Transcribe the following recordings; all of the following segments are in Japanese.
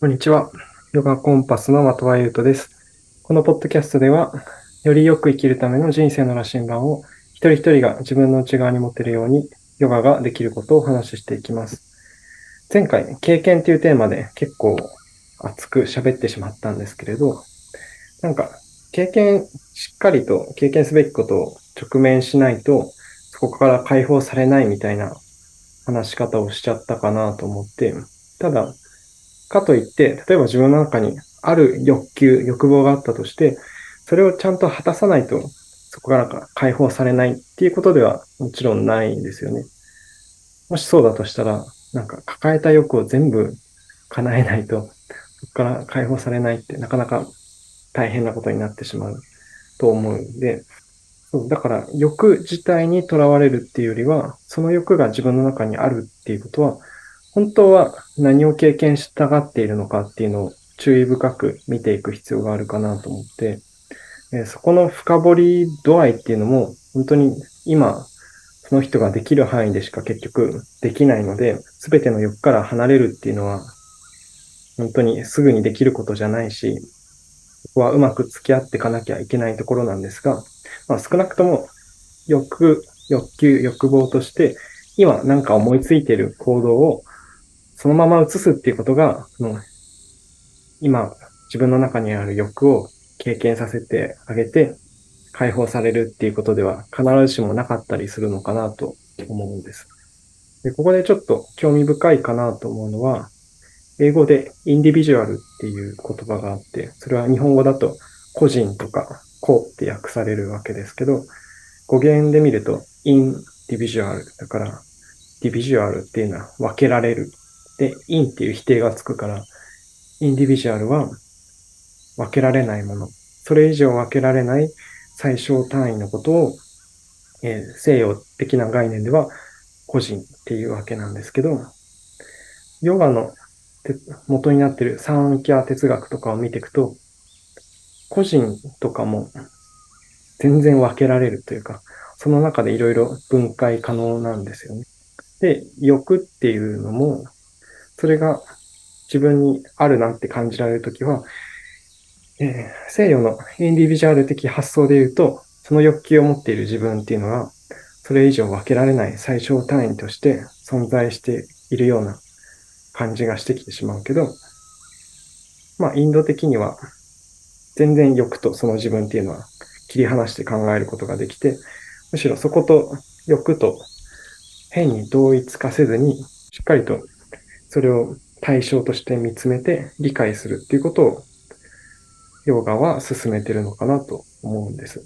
こんにちは。ヨガコンパスの的場優斗です。このポッドキャストでは、よりよく生きるための人生の羅針盤を一人一人が自分の内側に持てるように、ヨガができることをお話ししていきます。前回、経験というテーマで結構熱く喋ってしまったんですけれど、なんか、経験、しっかりと経験すべきことを直面しないと、そこから解放されないみたいな話し方をしちゃったかなと思って、ただ、かといって、例えば自分の中にある欲求、欲望があったとして、それをちゃんと果たさないと、そこから解放されないっていうことではもちろんないんですよね。もしそうだとしたら、なんか抱えた欲を全部叶えないと、そこから解放されないってなかなか大変なことになってしまうと思うんで、そうだから欲自体にとらわれるっていうよりは、その欲が自分の中にあるっていうことは、本当は何を経験したがっているのかっていうのを注意深く見ていく必要があるかなと思って、えそこの深掘り度合いっていうのも本当に今その人ができる範囲でしか結局できないので、すべての欲から離れるっていうのは本当にすぐにできることじゃないし、ここはうまく付き合っていかなきゃいけないところなんですが、まあ、少なくとも欲、欲求、欲望として今なんか思いついている行動をそのまま移すっていうことが、もう、今、自分の中にある欲を経験させてあげて、解放されるっていうことでは必ずしもなかったりするのかなと思うんです。で、ここでちょっと興味深いかなと思うのは、英語でインディビジュアルっていう言葉があって、それは日本語だと個人とか個って訳されるわけですけど、語源で見るとインディビジュアルだから、ディビジュアルっていうのは分けられるで、インっていう否定がつくから、インディビジュアルは分けられないもの。それ以上分けられない最小単位のことを、えー、西洋的な概念では個人っていうわけなんですけど、ヨガの元になってるサーンキャ哲学とかを見ていくと、個人とかも全然分けられるというか、その中でいろいろ分解可能なんですよね。で、欲っていうのも、それが自分にあるなって感じられるときは、えー、西洋のインディビジュアル的発想で言うと、その欲求を持っている自分っていうのは、それ以上分けられない最小単位として存在しているような感じがしてきてしまうけど、まあ、インド的には、全然欲とその自分っていうのは切り離して考えることができて、むしろそこと欲と変に同一化せずに、しっかりとそれを対象として見つめて理解するっていうことを、ヨガは進めてるのかなと思うんです。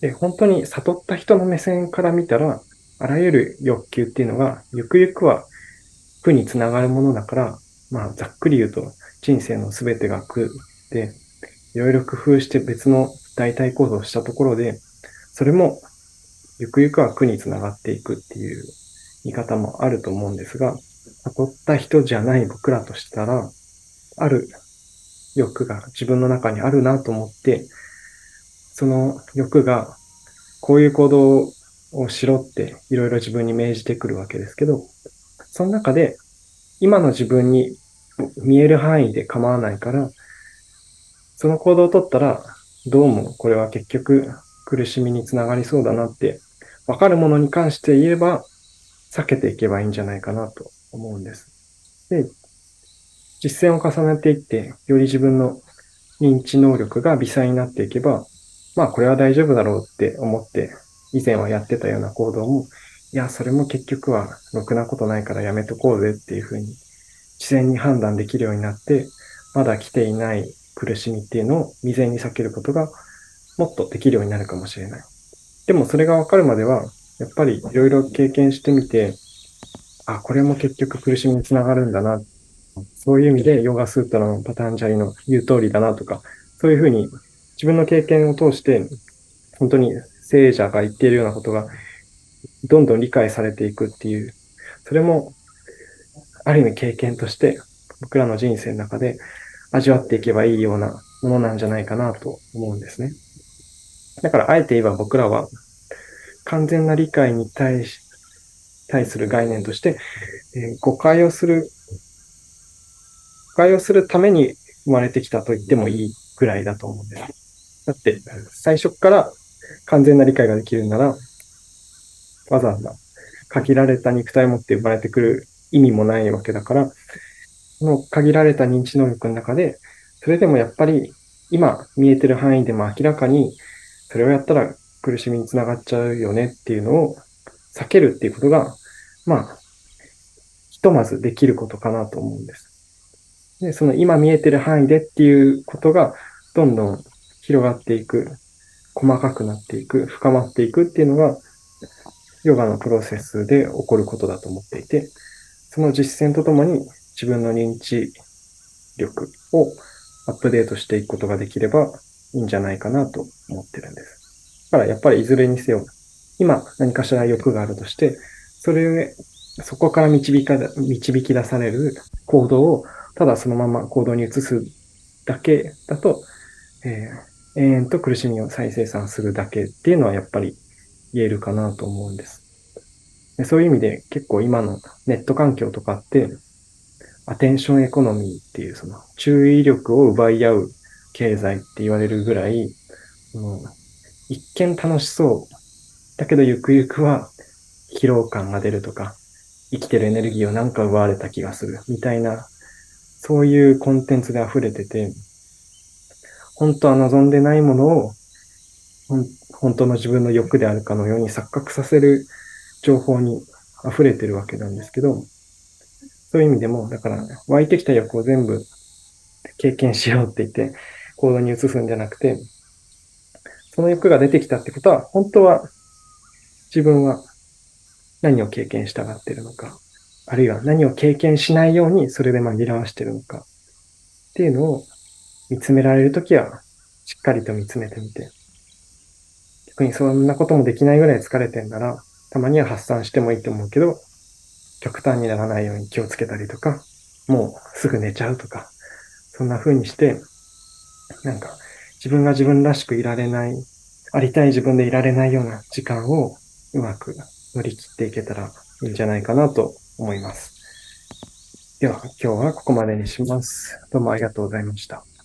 で、本当に悟った人の目線から見たら、あらゆる欲求っていうのが、ゆくゆくは苦につながるものだから、まあ、ざっくり言うと、人生の全てが苦で、いろいろ工夫して別の代替行動をしたところで、それも、ゆくゆくは苦につながっていくっていう言い方もあると思うんですが、悟った人じゃない僕らとしたら、ある欲が自分の中にあるなと思って、その欲がこういう行動をしろっていろいろ自分に命じてくるわけですけど、その中で今の自分に見える範囲で構わないから、その行動を取ったら、どうもこれは結局苦しみにつながりそうだなって、わかるものに関して言えば、避けていけばいいんじゃないかなと思うんです。で、実践を重ねていって、より自分の認知能力が微細になっていけば、まあこれは大丈夫だろうって思って、以前はやってたような行動も、いや、それも結局はろくなことないからやめとこうぜっていうふうに、自然に判断できるようになって、まだ来ていない苦しみっていうのを未然に避けることがもっとできるようになるかもしれない。でもそれがわかるまでは、やっぱりいろいろ経験してみて、あ、これも結局苦しみにつながるんだな。そういう意味でヨガスートラのパタンジャリの言う通りだなとか、そういうふうに自分の経験を通して、本当に聖者が言っているようなことがどんどん理解されていくっていう、それもある意味経験として僕らの人生の中で味わっていけばいいようなものなんじゃないかなと思うんですね。だからあえて言えば僕らは完全な理解に対し対する概念として、え、誤解をする誤解をするために生まれてきたと言ってもいいぐらいだと思うんです。だって、最初から完全な理解ができるなら、わざわざ限られた肉体を持って生まれてくる意味もないわけだから、この限られた認知能力の中で、それでもやっぱり今見えてる範囲でも明らかに、それをやったら苦しみにつながっちゃうよねっていうのを避けるっていうことが、まあ、ひとまずできることかなと思うんです。で、その今見えてる範囲でっていうことが、どんどん広がっていく、細かくなっていく、深まっていくっていうのが、ヨガのプロセスで起こることだと思っていて、その実践とともに自分の認知力をアップデートしていくことができればいいんじゃないかなと思ってるんです。だからやっぱりいずれにせよ、今何かしら欲があるとして、それを、そこから導か、導き出される行動をただそのまま行動に移すだけだと、えー、延々と苦しみを再生産するだけっていうのはやっぱり言えるかなと思うんです。でそういう意味で結構今のネット環境とかって、アテンションエコノミーっていうその注意力を奪い合う経済って言われるぐらい、もう一見楽しそう。だけどゆくゆくは疲労感が出るとか、生きてるエネルギーをなんか奪われた気がするみたいなそういうコンテンツで溢れてて、本当は望んでないものを、本当の自分の欲であるかのように錯覚させる情報に溢れてるわけなんですけど、そういう意味でも、だから湧いてきた欲を全部経験しようって言って行動に移すんじゃなくて、その欲が出てきたってことは、本当は自分は何を経験したがってるのか、あるいは何を経験しないようにそれで紛らわしてるのかっていうのを見つめられるときはしっかりと見つめてみて。逆にそんなこともできないぐらい疲れてんなら、たまには発散してもいいと思うけど、極端にならないように気をつけたりとか、もうすぐ寝ちゃうとか、そんな風にして、なんか自分が自分らしくいられない、ありたい自分でいられないような時間をうまく乗り切っていけたらいいんじゃないかなと思います。では、今日はここまでにします。どうもありがとうございました。